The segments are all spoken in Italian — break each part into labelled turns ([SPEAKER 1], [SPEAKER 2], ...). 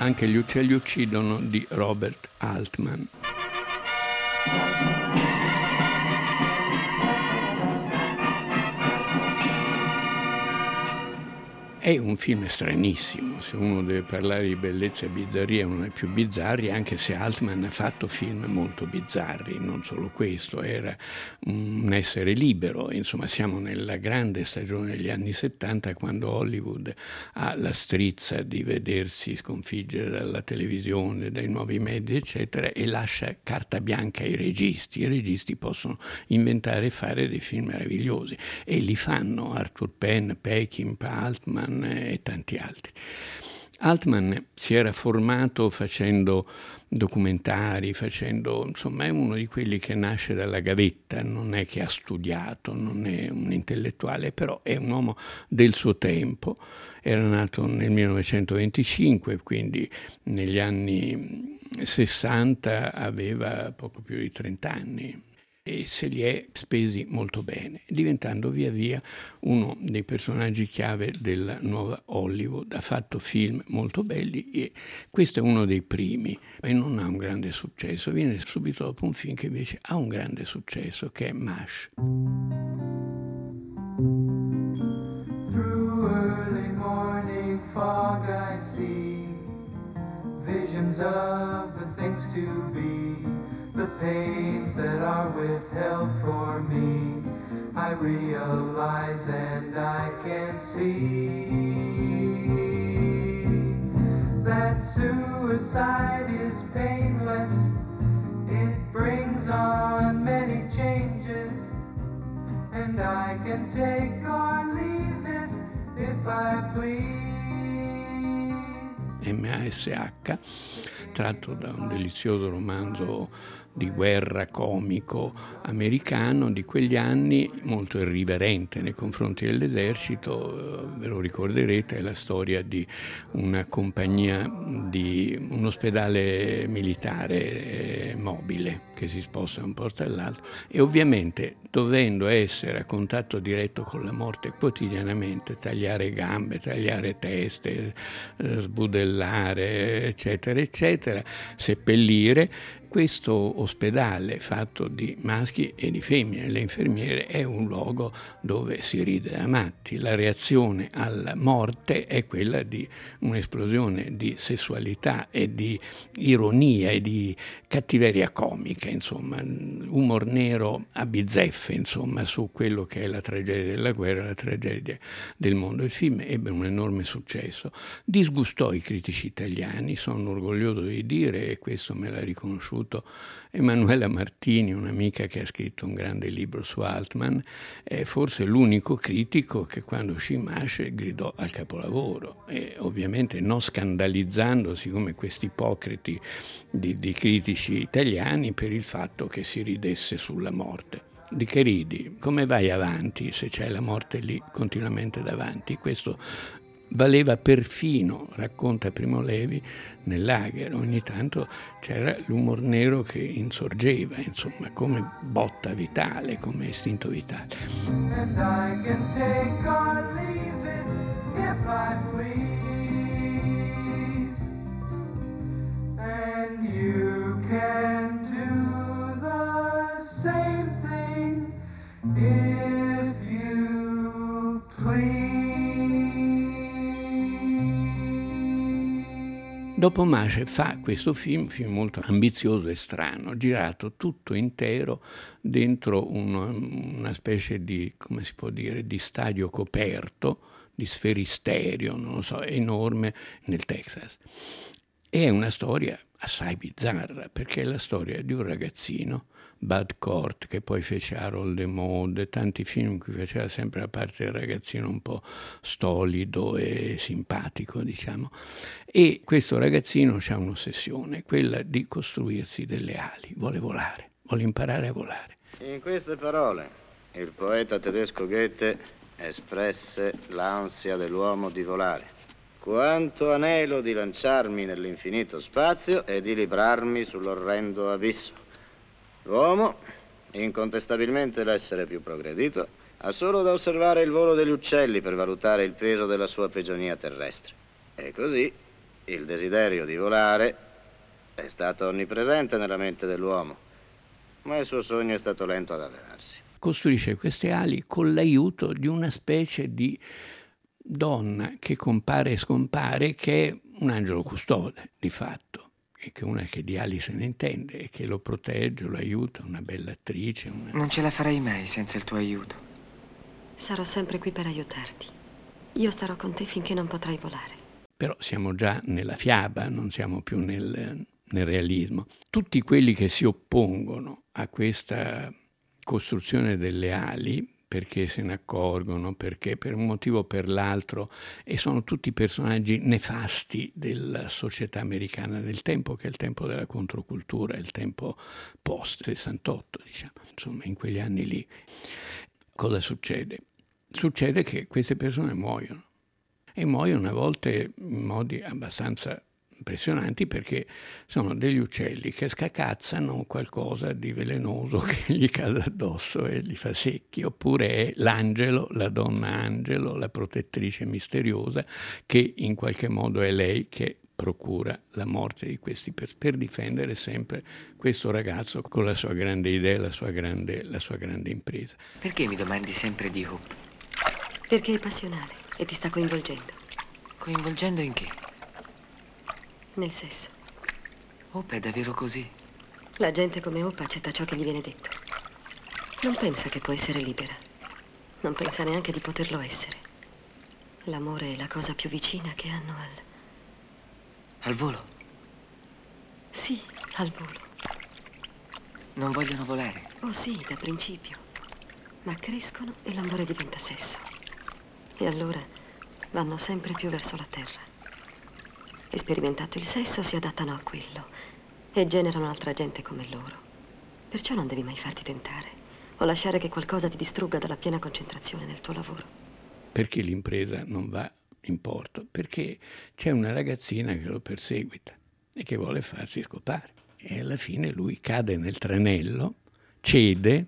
[SPEAKER 1] Anche gli uccelli uccidono di Robert Altman. È un film stranissimo, se uno deve parlare di bellezza e bizzarria è uno dei più bizzarri, anche se Altman ha fatto film molto bizzarri, non solo questo, era un essere libero, insomma siamo nella grande stagione degli anni 70 quando Hollywood ha la strizza di vedersi sconfiggere dalla televisione, dai nuovi mezzi eccetera e lascia carta bianca ai registi, i registi possono inventare e fare dei film meravigliosi. E li fanno Arthur Penn, Peckinpah, Altman, e tanti altri. Altman si era formato facendo documentari, facendo, insomma, è uno di quelli che nasce dalla gavetta, non è che ha studiato, non è un intellettuale, però è un uomo del suo tempo. Era nato nel 1925, quindi negli anni 60 aveva poco più di 30 anni e se li è spesi molto bene, diventando via via uno dei personaggi chiave della nuova Hollywood. Ha fatto film molto belli e questo è uno dei primi e non ha un grande successo. Viene subito dopo un film che invece ha un grande successo che è MASH. Visions of the things to be pains that are withheld for me. I realize and I can see that suicide is painless. It brings on many changes, and I can take or leave it if I please. MASH, tratto da un delizioso romanzo di guerra comico americano di quegli anni, molto irriverente nei confronti dell'esercito, ve lo ricorderete, è la storia di una compagnia di un ospedale militare eh, mobile che si sposta da un posto all'altro e ovviamente dovendo essere a contatto diretto con la morte quotidianamente, tagliare gambe, tagliare teste, eh, sbudellare, eccetera, eccetera, seppellire, questo ospedale fatto di maschi e di femmine, le infermiere, è un luogo dove si ride da matti. La reazione alla morte è quella di un'esplosione di sessualità e di ironia e di cattiveria comica, insomma, umor nero a bizzeffe, insomma, su quello che è la tragedia della guerra, la tragedia del mondo. Il film ebbe un enorme successo, disgustò i critici italiani, sono orgoglioso di dire, e questo me l'ha riconosciuto conosciuto Emanuela Martini, un'amica che ha scritto un grande libro su Altman, è forse l'unico critico che quando uscì Mash gridò al capolavoro e ovviamente non scandalizzandosi come questi ipocriti di, di critici italiani per il fatto che si ridesse sulla morte di che ridi? Come vai avanti se c'è la morte lì continuamente davanti? Questo valeva perfino, racconta Primo Levi, nel lager. Ogni tanto c'era l'umor nero che insorgeva, insomma, come botta vitale, come istinto vitale. And I can Dopo Mace fa questo film, un film molto ambizioso e strano, girato tutto intero dentro un, una specie di, come si può dire, di stadio coperto, di sferisterio, non lo so, enorme nel Texas. È una storia assai bizzarra, perché è la storia di un ragazzino Bud Cort, che poi fece Harold the Mode, tanti film in cui faceva sempre la parte del ragazzino un po' stolido e simpatico, diciamo. E questo ragazzino ha un'ossessione, quella di costruirsi delle ali, vuole volare, vuole imparare a volare.
[SPEAKER 2] In queste parole, il poeta tedesco Goethe espresse l'ansia dell'uomo di volare. Quanto anelo di lanciarmi nell'infinito spazio e di librarmi sull'orrendo abisso. L'uomo, incontestabilmente l'essere più progredito, ha solo da osservare il volo degli uccelli per valutare il peso della sua prigionia terrestre. E così il desiderio di volare è stato onnipresente nella mente dell'uomo, ma il suo sogno è stato lento ad avverarsi.
[SPEAKER 1] Costruisce queste ali con l'aiuto di una specie di donna che compare e scompare, che è un angelo custode, di fatto, e che una che di ali se ne intende e che lo protegge, lo aiuta, una bella attrice. Una...
[SPEAKER 3] Non ce la farei mai senza il tuo aiuto.
[SPEAKER 4] Sarò sempre qui per aiutarti. Io starò con te finché non potrai volare.
[SPEAKER 1] Però siamo già nella fiaba, non siamo più nel, nel realismo. Tutti quelli che si oppongono a questa costruzione delle ali perché se ne accorgono, perché per un motivo o per l'altro, e sono tutti personaggi nefasti della società americana del tempo, che è il tempo della controcultura, il tempo post 68, diciamo, insomma, in quegli anni lì. Cosa succede? Succede che queste persone muoiono e muoiono a volte in modi abbastanza impressionanti perché sono degli uccelli che scacazzano qualcosa di velenoso che gli cade addosso e li fa secchi, oppure è l'angelo, la donna angelo, la protettrice misteriosa, che in qualche modo è lei che procura la morte di questi per, per difendere sempre questo ragazzo con la sua grande idea, la sua grande, la sua grande impresa.
[SPEAKER 3] Perché mi domandi sempre di Hope?
[SPEAKER 4] Perché è passionale e ti sta coinvolgendo.
[SPEAKER 3] Coinvolgendo in che?
[SPEAKER 4] Nel sesso.
[SPEAKER 3] Hope è davvero così?
[SPEAKER 4] La gente come Hope accetta ciò che gli viene detto. Non pensa che può essere libera. Non pensa neanche di poterlo essere. L'amore è la cosa più vicina che hanno al...
[SPEAKER 3] Al volo?
[SPEAKER 4] Sì, al volo.
[SPEAKER 3] Non vogliono volare?
[SPEAKER 4] Oh sì, da principio. Ma crescono e l'amore diventa sesso. E allora vanno sempre più verso la terra. Sperimentato il sesso si adattano a quello e generano altra gente come loro. Perciò non devi mai farti tentare o lasciare che qualcosa ti distrugga dalla piena concentrazione nel tuo lavoro.
[SPEAKER 1] Perché l'impresa non va in porto? Perché c'è una ragazzina che lo perseguita e che vuole farsi scopare. E alla fine lui cade nel tranello, cede,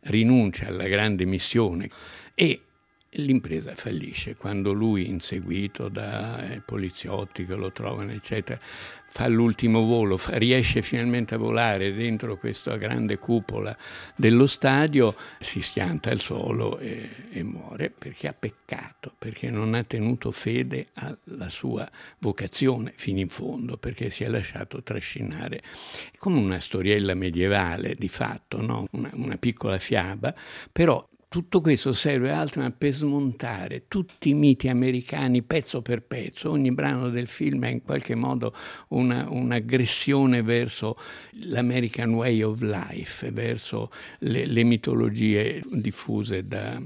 [SPEAKER 1] rinuncia alla grande missione e l'impresa fallisce quando lui, inseguito dai eh, poliziotti che lo trovano, eccetera, fa l'ultimo volo, fa, riesce finalmente a volare dentro questa grande cupola dello stadio, si schianta al suolo e, e muore perché ha peccato, perché non ha tenuto fede alla sua vocazione fino in fondo, perché si è lasciato trascinare. È come una storiella medievale di fatto, no? una, una piccola fiaba, però tutto questo serve Altman per smontare tutti i miti americani pezzo per pezzo. Ogni brano del film è in qualche modo una, un'aggressione verso l'American way of life, verso le, le mitologie diffuse da,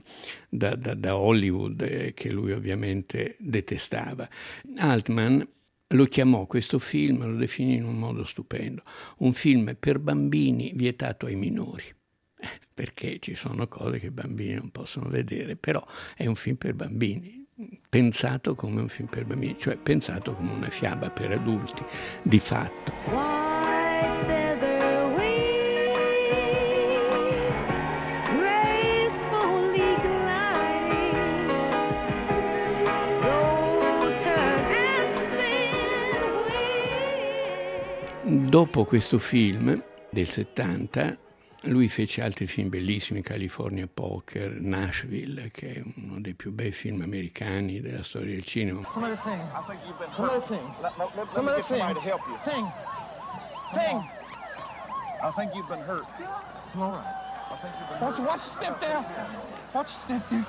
[SPEAKER 1] da, da, da Hollywood, eh, che lui ovviamente detestava. Altman lo chiamò questo film, lo definì in un modo stupendo, un film per bambini vietato ai minori perché ci sono cose che i bambini non possono vedere, però è un film per bambini, pensato come un film per bambini, cioè pensato come una fiaba per adulti, di fatto. Dopo questo film del 70 lui fece altri film bellissimi, California Poker, Nashville, che è uno dei più bei film americani della storia del cinema. Somebody sing. I think you've been somebody hurt. sing. Let, let, let, somebody let me get somebody to help you. Sing. Sing. I think you've been hurt. All right. I think you've been watch, hurt. Watch your step there. Watch your step there.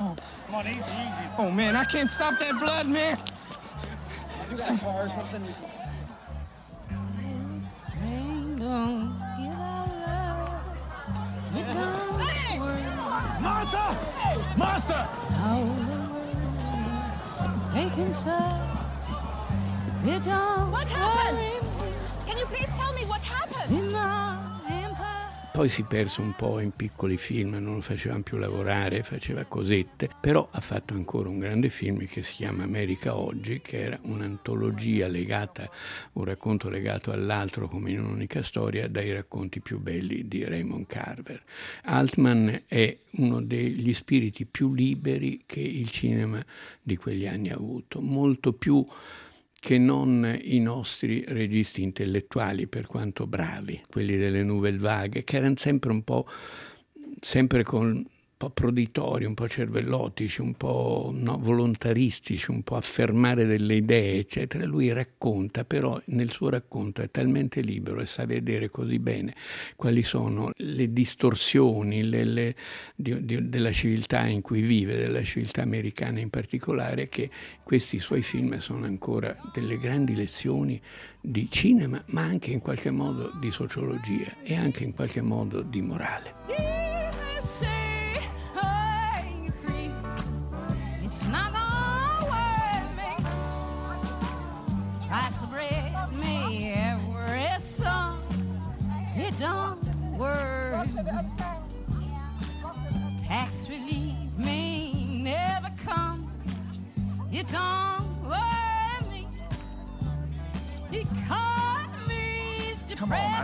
[SPEAKER 1] Oh. Come on, easy, easy. Oh, man, I can't stop that blood, man. You got a car or something?
[SPEAKER 5] Don't get don't hey! worry. Martha! Hey! Martha!
[SPEAKER 6] The don't What happened? Worry. Can you please tell me what happened?
[SPEAKER 1] Poi si perse un po' in piccoli film, non lo facevano più lavorare, faceva cosette, però ha fatto ancora un grande film che si chiama America Oggi, che era un'antologia legata, un racconto legato all'altro come in un'unica storia, dai racconti più belli di Raymond Carver. Altman è uno degli spiriti più liberi che il cinema di quegli anni ha avuto, molto più che non i nostri registi intellettuali, per quanto bravi, quelli delle Nouvelle Vague, che erano sempre un po' sempre con po' proditori, un po' cervellotici, un po' no, volontaristici, un po' affermare delle idee, eccetera. Lui racconta, però nel suo racconto è talmente libero e sa vedere così bene quali sono le distorsioni le, le, di, di, della civiltà in cui vive, della civiltà americana in particolare, che questi suoi film sono ancora delle grandi lezioni di cinema, ma anche in qualche modo di sociologia e anche in qualche modo di morale.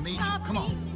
[SPEAKER 5] Need you. Come on.